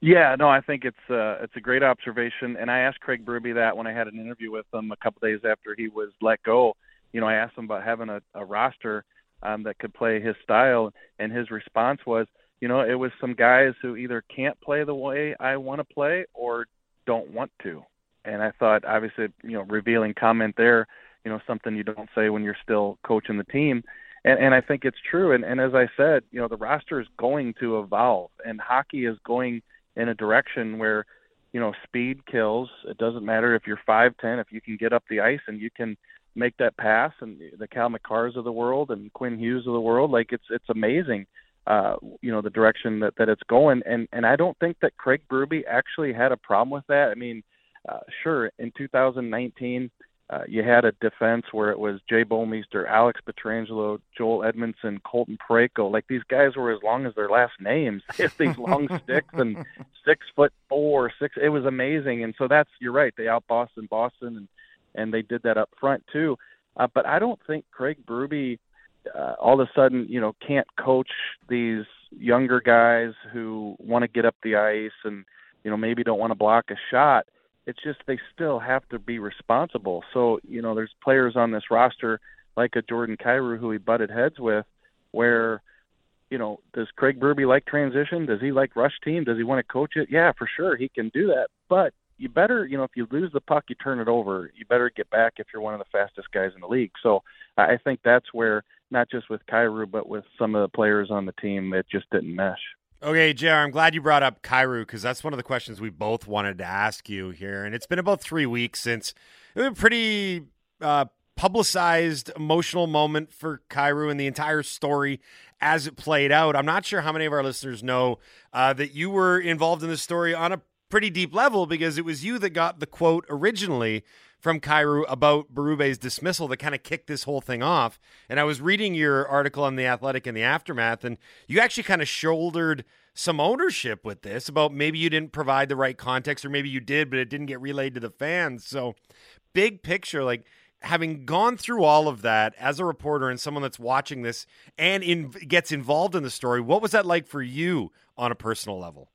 Speaker 9: Yeah, no, I think it's uh, it's a great observation, and I asked Craig Berube that when I had an interview with him a couple days after he was let go. You know, I asked him about having a, a roster um, that could play his style, and his response was, you know, it was some guys who either can't play the way I want to play or don't want to. And I thought, obviously, you know, revealing comment there you know something you don't say when you're still coaching the team. And and I think it's true. And and as I said you know the roster is going to evolve and hockey is going in a direction where you know speed kills. It doesn't matter if you're 5'10 if you can get up the ice and you can make that pass and the Cale Makars of the world and Quinn Hughes of the world like it's it's amazing uh you know the direction that that it's going and and I don't think that Craig Berube actually had a problem with that I mean uh sure in 2019 uh, you had a defense where it was Jay Bouwmeester, Alex Pietrangelo, Joel Edmundson, Colton Parayko. Like these guys were as long as their last names. *laughs* They had these long *laughs* sticks and six foot four, six. It was amazing. And so that's you're right. They out Boston, Boston, and and they did that up front too. Uh, but I don't think Craig Berube uh, all of a sudden you know can't coach these younger guys who want to get up the ice and you know maybe don't want to block a shot it's just they still have to be responsible. So, you know, there's players on this roster like a Jordan Kyrou who he butted heads with where, you know, does Craig Berube like transition? Does he like rush team? Does he want to coach it? Yeah, for sure he can do that. But you better, you know, if you lose the puck, you turn it over. You better get back if you're one of the fastest guys in the league. So I think that's where not just with Kyrou, but with some of the players on the team, it just didn't mesh.
Speaker 3: Okay, JR, I'm glad you brought up Kyrou because that's one of the questions we both wanted to ask you here. And it's been about three weeks since it was a pretty uh, publicized emotional moment for Kyrou and the entire story as it played out. I'm not sure how many of our listeners know uh, that you were involved in this story on a pretty deep level because it was you that got the quote originally from Kyrou about Berube's dismissal that kind of kicked this whole thing off. And I was reading your article on the Athletic in the aftermath, and you actually kind of shouldered some ownership with this about maybe you didn't provide the right context, or maybe you did, but it didn't get relayed to the fans. So, big picture, like having gone through all of that as a reporter and someone that's watching this and in, gets involved in the story, what was that like for you on a personal level?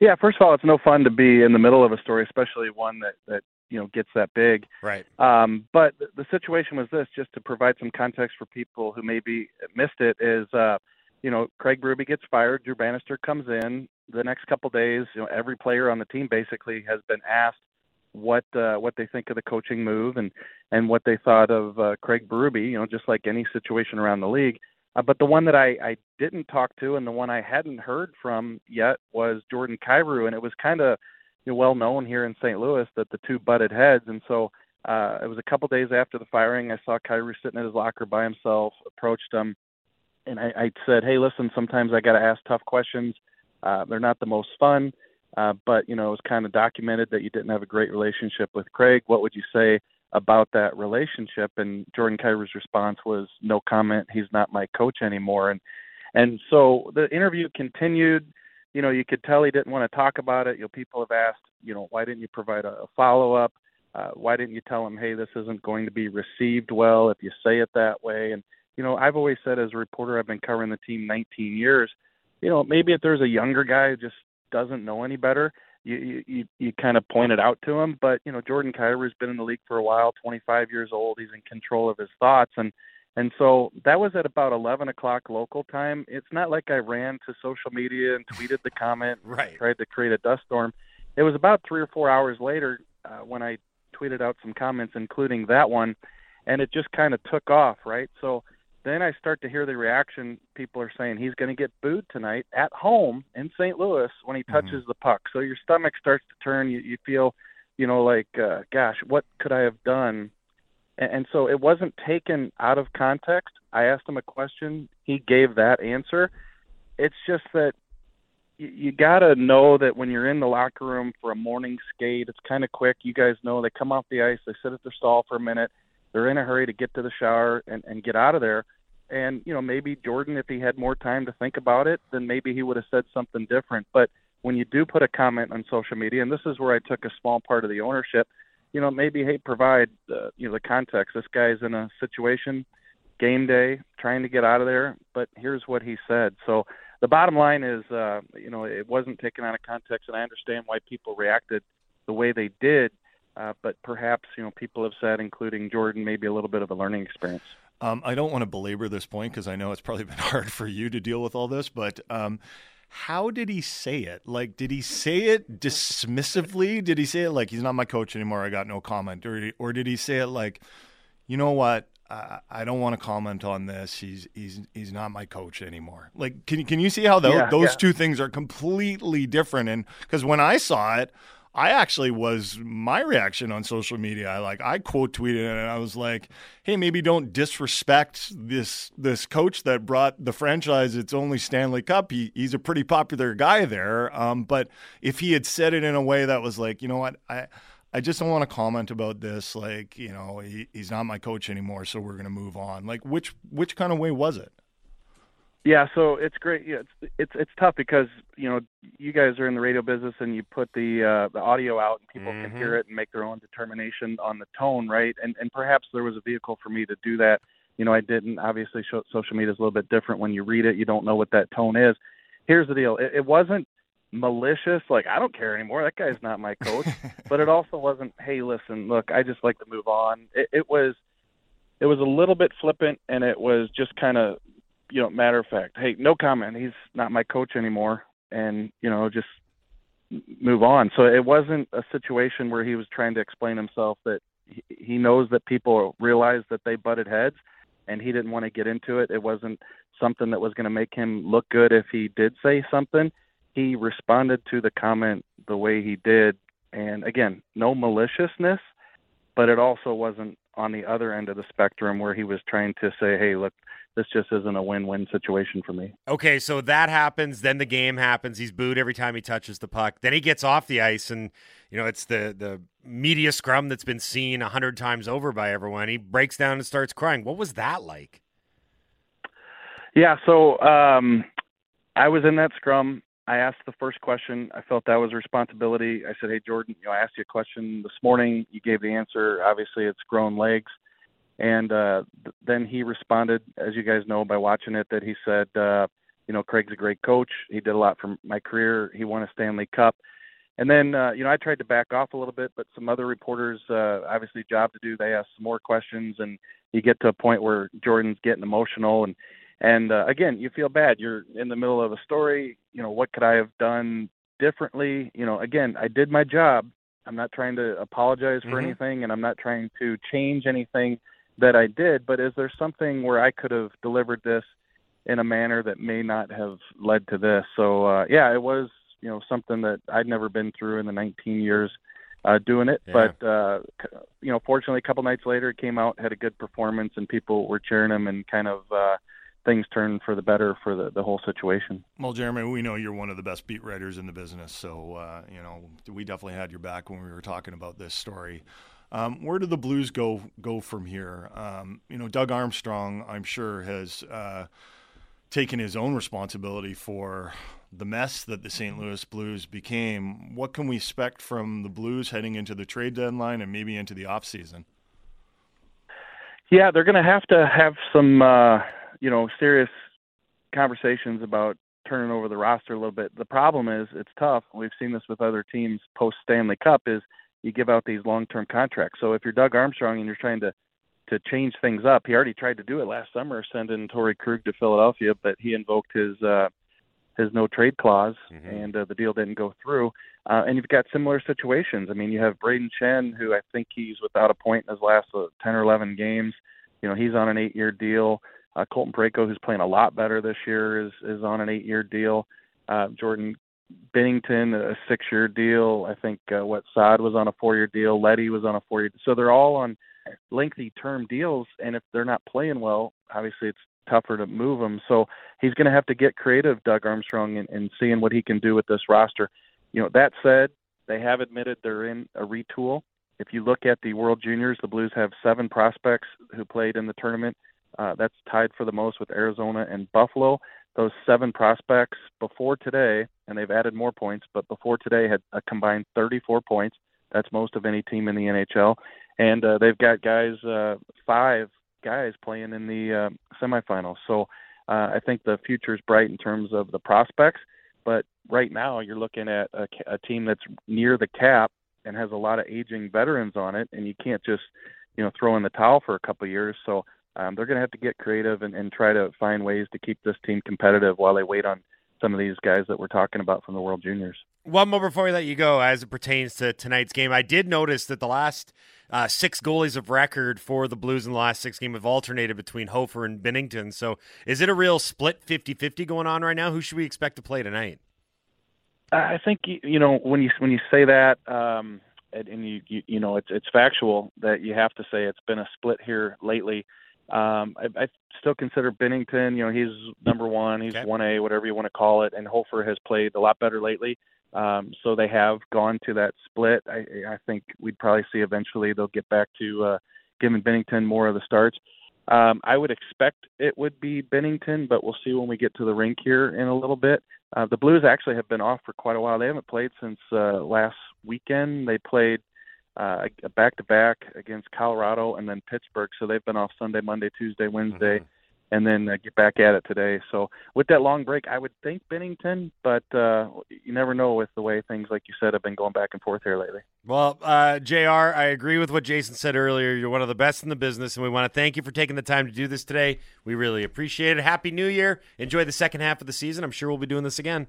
Speaker 9: Yeah, first of all, it's no fun to be in the middle of a story, especially one that that you know gets that big.
Speaker 3: Right.
Speaker 9: Um, but the situation was this, just to provide some context for people who maybe missed it, is uh, you know Craig Berube gets fired, Drew Bannister comes in. The next couple days, you know, every player on the team basically has been asked what uh, what they think of the coaching move and and what they thought of uh, Craig Berube. You know, just like any situation around the league. Uh, but the one that I, I didn't talk to and the one I hadn't heard from yet was Jordan Kyrou, and it was kind of you know, well known here in St. Louis that the two butted heads, and so uh, it was a couple days after the firing. I saw Kyrou sitting at his locker by himself, approached him, and I, I said, "Hey, listen, sometimes I got to ask tough questions. Uh, they're not the most fun, uh, but you know, it was kind of documented that you didn't have a great relationship with Craig. What would you say about that relationship?" And Jordan Kyrou's response was, "No comment. He's not my coach anymore." And and so the interview continued you know, you could tell he didn't want to talk about it. You know, people have asked, you know, why didn't you provide a, a follow up? Uh, why didn't you tell him, hey, this isn't going to be received well if you say it that way? And you know, I've always said as a reporter, I've been covering the team 19 years. You know, maybe if there's a younger guy who just doesn't know any better, you you you kind of point it out to him. But you know, Jordan Kyrou's been in the league for a while, 25 years old. He's in control of his thoughts, and and so that was at about 11 o'clock local time. It's not like I ran to social media and tweeted the comment, *laughs*
Speaker 3: right.
Speaker 9: tried to create a dust storm. It was about three or four hours later uh, when I tweeted out some comments, including that one, and it just kind of took off, right? So then I start to hear the reaction. People are saying he's going to get booed tonight at home in St. Louis when he mm-hmm. touches mm-hmm. the puck. So your stomach starts to turn. You, you feel, you know, like, uh, gosh, what could I have done and, and so it wasn't taken out of context. I asked him a question, he gave that answer. It's just that you, you got to know that when you're in the locker room for a morning skate, it's kind of quick. You guys know they come off the ice, they sit at their stall for a minute, they're in a hurry to get to the shower and, and get out of there. And you know, maybe Jordan, if he had more time to think about it, then maybe he would have said something different. But when you do put a comment on social media, and this is where I took a small part of the ownership, you know, maybe hey, provide uh, you know the context. This guy's in a situation, game day, trying to get out of there, but here's what he said. So the bottom line is, uh, you know, it wasn't taken out of context, and I understand why people reacted the way they did. Uh, but perhaps you know people have said, including Jordan, maybe a little bit of a learning experience.
Speaker 4: Um, I don't want to belabor this point because I know it's probably *laughs* been hard for you to deal with all this, but um, how did he say it? Like, did he say it dismissively? Did he say it like he's not my coach anymore? I got no comment, or or did he say it like, you know what? I, I don't want to comment on this. He's he's he's not my coach anymore. Like, can can you see how those
Speaker 9: Yeah,
Speaker 4: those
Speaker 9: yeah.
Speaker 4: two things are completely different? And because when I saw it, I actually was my reaction on social media. I like I quote tweeted it and I was like, "Hey, maybe don't disrespect this this coach that brought the franchise its only Stanley Cup. He, he's a pretty popular guy there. Um, but if he had said it in a way that was like, you know what, I I just don't want to comment about this. Like, you know, he, he's not my coach anymore, so we're gonna move on. Like, which which kind of way was it?
Speaker 9: Yeah, so it's great. Yeah, it's it's it's tough because you know you guys are in the radio business and you put the uh, the audio out and people can hear it and make their own determination on the tone, right? And and perhaps there was a vehicle for me to do that. You know, I didn't. Obviously, show, social media is a little bit different. When you read it, you don't know what that tone is. Here's the deal: it, it wasn't malicious. Like I don't care anymore. That guy's not my coach. *laughs* but it also wasn't. Hey, listen, look, I just like to move on. It, it was it was a little bit flippant and it was just kind of you know matter of fact hey no comment he's not my coach anymore and you know just move on. So it wasn't a situation where he was trying to explain himself that he, knows that people realize that they butted heads and he didn't want to get into it. It wasn't something that was going to make him look good if he did say something. He responded to the comment the way he did and again no maliciousness but it also wasn't on the other end of the spectrum where he was trying to say, "Hey, look, this just isn't a win-win situation for me."
Speaker 3: Okay, so that happens. Then the game happens. He's booed every time he touches the puck. Then he gets off the ice, and you know it's the the media scrum that's been seen a hundred times over by everyone. He breaks down and starts crying. What was that like?
Speaker 9: Yeah, so um, I was in that scrum. I asked the first question. I felt that was a responsibility. I said, "Hey, Jordan, you know, I asked you a question this morning. You gave the answer. Obviously, it's grown legs." And uh, th- then he responded, as you guys know by watching it, that he said, uh, "You know, Craig's a great coach. He did a lot for my career. He won a Stanley Cup." And then, uh, you know, I tried to back off a little bit, but some other reporters, uh, obviously, job to do. They asked some more questions, and you get to a point where Jordan's getting emotional, and and uh, again, you feel bad. You're in the middle of a story. You know, what could I have done differently? You know, again, I did my job. I'm not trying to apologize for
Speaker 3: Mhm.
Speaker 9: anything, and I'm not trying to change anything that I did. But is there something where I could have delivered this in a manner that may not have led to this? So uh, yeah, it was you know something that I'd never been through in the 19 years uh, doing it.
Speaker 3: Yeah.
Speaker 9: But uh, you know, fortunately, a couple nights later, it came out, had a good performance, and people were cheering him, and kind of uh, things turned for the better for the the whole situation.
Speaker 4: Well, Jeremy, we know you're one of the best beat writers in the business, so uh, you know we definitely had your back when we were talking about this story. Um, where do the Blues go go from here? Um, you know, Doug Armstrong, I'm sure, has uh, taken his own responsibility for the mess that the St. Louis Blues became. What can we expect from the Blues heading into the trade deadline and maybe into the offseason?
Speaker 9: Yeah, they're going to have to have some, uh, you know, serious conversations about turning over the roster a little bit. The problem is it's tough. We've seen this with other teams post Stanley Cup. Is you give out these long-term contracts. So if you're Doug Armstrong and you're trying to to change things up, he already tried to do it last summer, sending Torrey Krug to Philadelphia, but he invoked his uh, his no trade clause,
Speaker 3: Mhm.
Speaker 9: and uh, the deal didn't go through. Uh, and you've got similar situations. I mean, you have Brayden Schenn, who I think he's without a point in his last uh, 10 or 11 games. You know, he's on an eight-year deal. Uh, Colton Parayko, who's playing a lot better this year, is is on an eight-year deal. Uh, Jordan Binnington, a six-year deal. I think uh, what Saad was on a four-year deal. Leddy was on a four-year. So they're all on lengthy term deals, and if they're not playing well, obviously it's tougher to move them. So he's going to have to get creative, Doug Armstrong, and, and seeing what he can do with this roster. You know, that said, they have admitted they're in a retool. if you look at the World Juniors, the Blues have seven prospects who played in the tournament. Uh, that's tied for the most with Arizona and Buffalo. Those seven prospects before today, and they've added more points, but before today had a combined 34 points. That's most of any team in the NHL. And uh, they've got guys, uh, five guys playing in the uh, semifinals. So uh, I think the future is bright in terms of the prospects. But right now, you're looking at a, a team that's near the cap and has a lot of aging veterans on it, and you can't just, you know, throw in the towel for a couple of years. So um, they're going to have to get creative and, and try to find ways to keep this team competitive while they wait on some of these guys that we're talking about from the World Juniors.
Speaker 3: One more before we let you go, as it pertains to tonight's game, I did notice that the last uh, six goalies of record for the Blues in the last six games have alternated between Hofer and Binnington. So is it a real split 50 50 going on right now? Who should we expect to play tonight?
Speaker 9: I think you know when you when you say that, um, and, you, you you know it's it's factual that you have to say it's been a split here lately. Um, I, I still consider Binnington. You know he's number one. He's one A, whatever you want to call it, and Hofer has played a lot better lately. Um, so they have gone to that split. I, I think we'd probably see eventually they'll get back to uh, giving Binnington more of the starts. Um, I would expect it would be Binnington, but we'll see when we get to the rink here in a little bit. Uh, the Blues actually have been off for quite a while. They haven't played since uh, last weekend. They played uh, a back-to-back against Colorado and then Pittsburgh, so they've been off Sunday, Monday, Tuesday, Wednesday, and then uh, get back at it today. So with that long break, I would think Binnington, but uh, you never know with the way things, like you said, have been going back and forth here lately.
Speaker 3: Well, uh, JR, I agree with what Jason said earlier. You're one of the best in the business, and we want to thank you for taking the time to do this today. We really appreciate it. Happy New Year. Enjoy the second half of the season. I'm sure we'll be doing this again.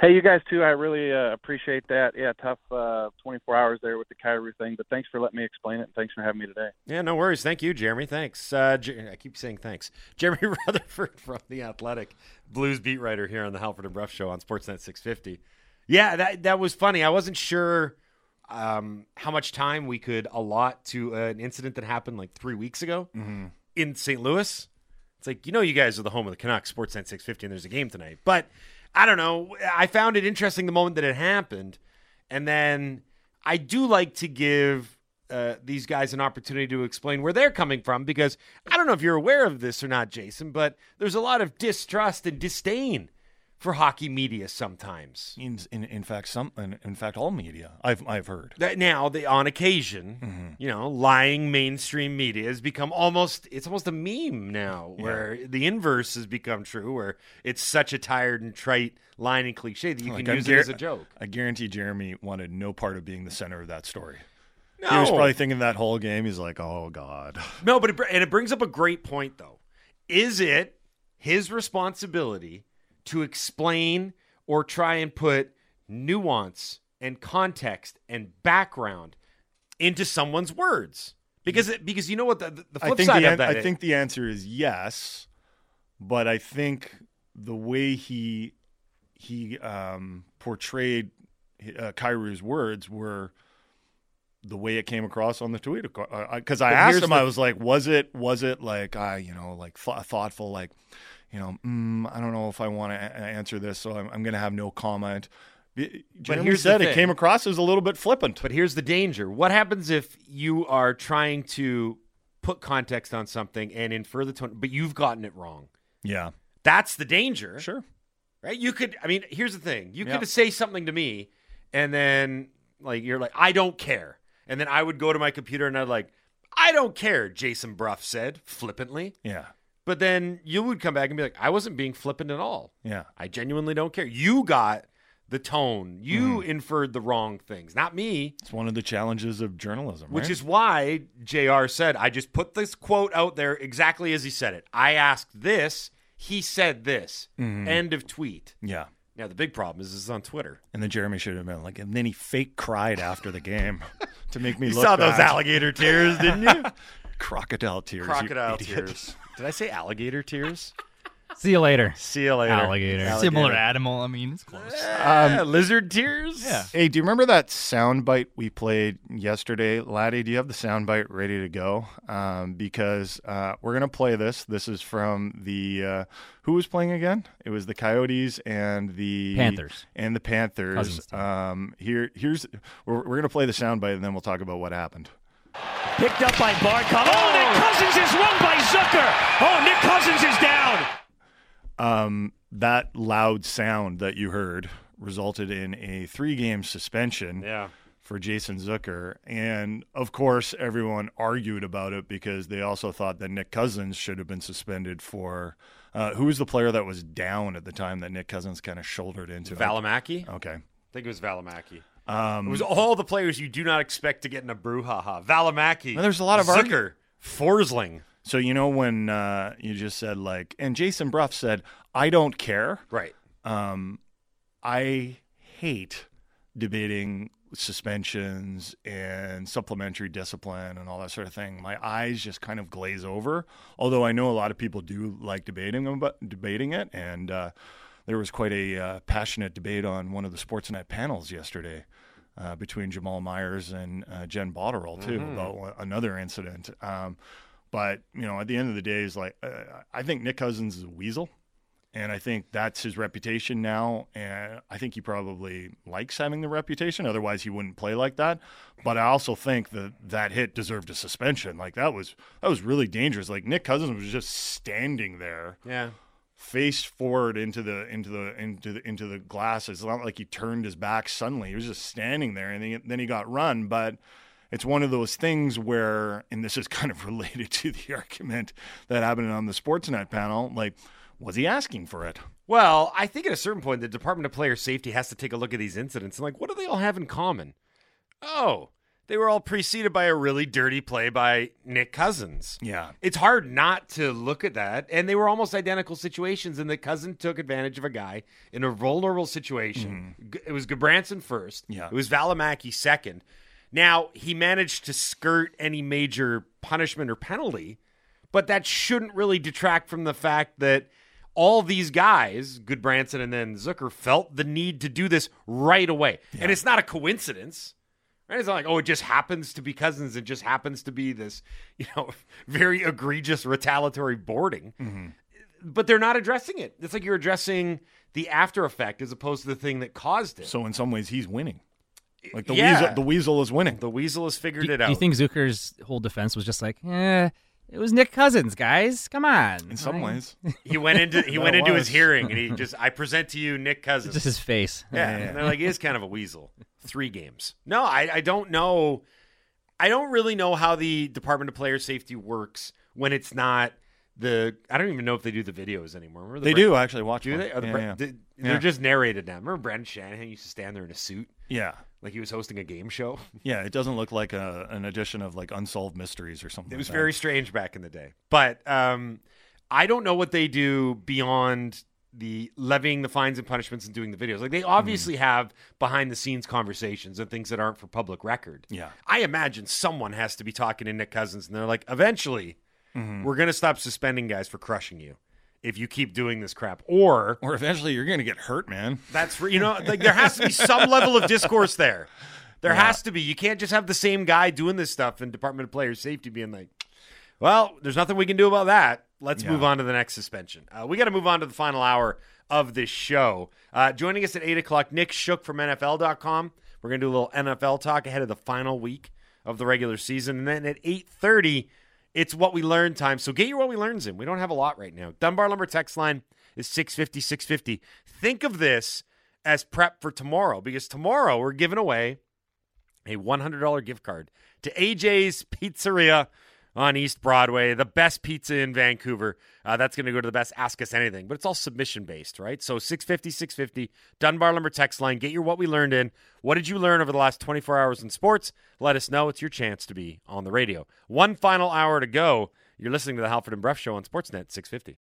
Speaker 9: Hey, you guys too. I really uh, appreciate that. Yeah, tough uh, 24 hours there with the Kyrie thing, but thanks for letting me explain it. and Thanks for having me today.
Speaker 3: Yeah, no worries. Thank you, Jeremy. Thanks. Uh, Jer- I keep saying thanks. *laughs* Jeremy Rutherford from The Athletic, Blues beat writer here on the Halford and Brough Show on Sportsnet 650. Yeah, that, that was funny. I wasn't sure um, how much time we could allot to an incident that happened like three weeks ago in St. Louis. It's like, you know, you guys are the home of the Canucks, Sportsnet 650, and there's a game tonight. But I don't know. I found it interesting the moment that it happened. And then I do like to give uh, these guys an opportunity to explain where they're coming from because I don't know if you're aware of this or not, Jason, but there's a lot of distrust and disdain for hockey media sometimes.
Speaker 4: In, in, in fact, some in, in fact all media I've I've heard.
Speaker 3: That now, they, on occasion, mm-hmm. you know, lying mainstream media has become almost it's almost a meme now, where the inverse has become true, where it's such a tired and trite line and cliche that you
Speaker 4: Like,
Speaker 3: can
Speaker 4: I'm
Speaker 3: use
Speaker 4: gar-
Speaker 3: it as a joke.
Speaker 4: I guarantee Jeremy wanted no part of being the center of that story.
Speaker 3: No,
Speaker 4: He was probably thinking that whole game. He's like, "Oh God."
Speaker 3: No, but it, and it brings up a great point though. Is it his responsibility to explain or try and put nuance and context and background into someone's words? Because it, because you know what the, the
Speaker 4: I
Speaker 3: flip
Speaker 4: think
Speaker 3: side
Speaker 4: the
Speaker 3: of
Speaker 4: an-
Speaker 3: that
Speaker 4: I
Speaker 3: is-
Speaker 4: think the answer is yes, but I think the way he he um, portrayed uh, Kyrie's words were the way it came across on the tweet. Because I
Speaker 3: But
Speaker 4: asked him,
Speaker 3: the-
Speaker 4: I was like, was it was it like I you know like th- thoughtful like you know mm, I don't know if I want to a- answer this, so I'm, I'm going to have no comment. But Jeremy
Speaker 3: here's
Speaker 4: said it came across as a little bit flippant.
Speaker 3: But here's the danger. What happens if you are trying to put context on something and infer the tone, but you've gotten it wrong?
Speaker 4: Yeah,
Speaker 3: That's the danger.
Speaker 4: sure.
Speaker 3: right? You could, I mean, here's the thing: you
Speaker 4: Yeah.
Speaker 3: could say something to me, and then like you're like, I don't care, and then I would go to my computer and I'd like, I don't care. Jason Brough said flippantly,
Speaker 4: Yeah,
Speaker 3: but then you would come back and be like, I wasn't being flippant at all.
Speaker 4: yeah.
Speaker 3: I genuinely don't care. You got the tone. You
Speaker 4: Mm-hmm.
Speaker 3: inferred the wrong things, not me.
Speaker 4: It's one of the challenges of journalism,
Speaker 3: Which
Speaker 4: right?
Speaker 3: is why JR said, I just put this quote out there exactly as he said it. I asked this, he said this.
Speaker 4: Mm-hmm.
Speaker 3: End of tweet.
Speaker 4: yeah.
Speaker 3: Now, the big problem is this is on Twitter.
Speaker 4: And then Jeremy should have been like, and then he fake cried after the game *laughs* to make me
Speaker 3: You
Speaker 4: look
Speaker 3: saw those alligator tears, didn't you? *laughs*
Speaker 4: crocodile tears. you
Speaker 3: Crocodile tears. Did I say alligator tears?
Speaker 6: See you later.
Speaker 3: See you later.
Speaker 6: Alligator.
Speaker 5: Similar animal. I mean, it's close.
Speaker 3: Yeah, lizard tears.
Speaker 5: Yeah.
Speaker 4: Hey, do you remember that sound bite we played yesterday, Laddie? Do you have the sound bite ready to go? Um, because uh, we're gonna play this. This is from the uh, who was playing again? It was the Coyotes and the
Speaker 6: Panthers.
Speaker 4: and the Panthers.
Speaker 6: Cousins team.
Speaker 4: Um, here, here's we're, we're gonna play the sound bite and then we'll talk about what happened.
Speaker 1: Picked up by Barkov. Oh, Nick Cousins is won by Zucker. Oh, Nick Cousins is down.
Speaker 4: Um, that loud sound that you heard resulted in a three-game suspension.
Speaker 3: Yeah.
Speaker 4: for Jason Zucker. And of course, everyone argued about it because they also thought that Nick Cousins should have been suspended for. Uh, who was the player that was down at the time that Nick Cousins kind of shouldered into? it?
Speaker 3: Okay. I think it was Valimaki.
Speaker 4: Um,
Speaker 3: It was all the players you do not expect to get in a brouhaha. Valimaki.
Speaker 4: There's a lot of
Speaker 3: Zucker. Forsling.
Speaker 4: so you know when uh, you just said like, and Jason Brough said, "I don't care."
Speaker 3: Right.
Speaker 4: Um, I hate debating suspensions and supplementary discipline and all that sort of thing. My eyes just kind of glaze over. Although I know a lot of people do like debating about debating it, and uh, there was quite a uh, passionate debate on one of the Sportsnet panels yesterday. Uh, between Jamal Mayers and uh, Jen Botterill too about another incident, um, but you know at the end of the day is like uh, I think Nick Cousins is a weasel and I think that's his reputation now. And I think he probably likes having the reputation. Otherwise, he wouldn't play like that. But I also think that that hit deserved a suspension. Like that was that was really dangerous. Like Nick Cousins was just standing there,
Speaker 3: Yeah.
Speaker 4: Face forward into the into the into the into the glass. It's not like he turned his back suddenly. He was just standing there, and then, then he got run. But it's one of those things where, and this is *laughs* kind of related to the *laughs* argument that happened on the Sportsnet panel. Like, was he asking for it?
Speaker 3: Well, I think at a certain point, the Department of Player Safety has to take a look at these incidents and, like, what do they all have in common? Oh, they were all preceded by a really dirty play by Nick Cousins.
Speaker 4: Yeah.
Speaker 3: It's hard not to look at that. And they were almost identical situations, and the cousin took advantage of a guy in a vulnerable situation. Mm-hmm. G- It was Gudbranson first.
Speaker 4: Yeah.
Speaker 3: It was Valimaki second. Now, he managed to skirt any major punishment or penalty, but that shouldn't really detract from the fact that all these guys, Gudbranson and then Zucker, felt the need to do this right away. And it's not a coincidence. Right? It's not like, oh, it just happens to be cousins. It just happens to be this, you know, *laughs* very egregious retaliatory boarding. But they're not addressing it. It's like you're addressing the after effect as opposed to the thing that caused it.
Speaker 4: So in some ways, he's winning. Like the
Speaker 3: Yeah.
Speaker 4: weasel, the weasel is winning.
Speaker 3: the weasel has figured
Speaker 6: Do,
Speaker 3: it out.
Speaker 6: do you think Zucker's whole defense was just like, eh, it was Nick Cousins, guys? Come on.
Speaker 4: In some ways, *laughs*
Speaker 3: he went into he went into his hearing and he *laughs* just I present to you Nick Cousins.
Speaker 6: Just his face.
Speaker 3: Yeah, and they're like, he is kind of a weasel. Three games. No, I, I don't know. I don't really know how the Department of Player Safety works when it's not the. I don't even know if they do the videos anymore. Remember the
Speaker 4: they do actually watch.
Speaker 3: Do
Speaker 4: one.
Speaker 3: they? Are the
Speaker 4: Yeah,
Speaker 3: Bra-
Speaker 4: yeah.
Speaker 3: the- They're
Speaker 4: Yeah.
Speaker 3: just narrated now. Remember Brendan Shanahan used to stand there in a suit
Speaker 4: yeah,
Speaker 3: like he was hosting a game show. *laughs*
Speaker 4: yeah. It doesn't look like a, an edition of like Unsolved Mysteries or something.
Speaker 3: It
Speaker 4: like
Speaker 3: was
Speaker 4: that.
Speaker 3: very strange back in the day. But um, I don't know what they do beyond the levying the fines and punishments and doing the videos. Like they mm-hmm. obviously have behind the scenes conversations and things that aren't for public record.
Speaker 4: Yeah.
Speaker 3: I imagine someone has to be talking to Nick Cousins and they're like, eventually, mm-hmm. we're going to stop suspending guys for crushing you if you keep doing this crap. Or
Speaker 4: Or eventually, you're going to get hurt, man.
Speaker 3: that's you know, like there has to be some *laughs* level of discourse there. There has to be. You can't just have the same guy doing this stuff and Department of Player Safety being like, well, there's nothing we can do about that. Let's
Speaker 4: Yeah.
Speaker 3: move on to the next suspension. Uh, we got to move on to the final hour of this show. Uh, joining us at 8 o'clock, Nick Shook from NFL.com. We're going to do a little NFL talk ahead of the final week of the regular season. And then at 8.30, it's what we learn time. So get your what we learns in. We don't have a lot right now. Dunbar Lumber text line is 650, 650. Think of this as prep for tomorrow because tomorrow we're giving away a $100 gift card to AJ's Pizzeria on East Broadway, the best pizza in Vancouver. Uh, that's going to go to the best Ask Us Anything, but it's all submission based, right? So 650, 650, Dunbar Lumber text line. Get your what we learned in. What did you learn over the last 24 hours in sports? Let us know. It's your chance to be on the radio. One final hour to go. You're listening to the Halford and Brough Show on Sportsnet 650.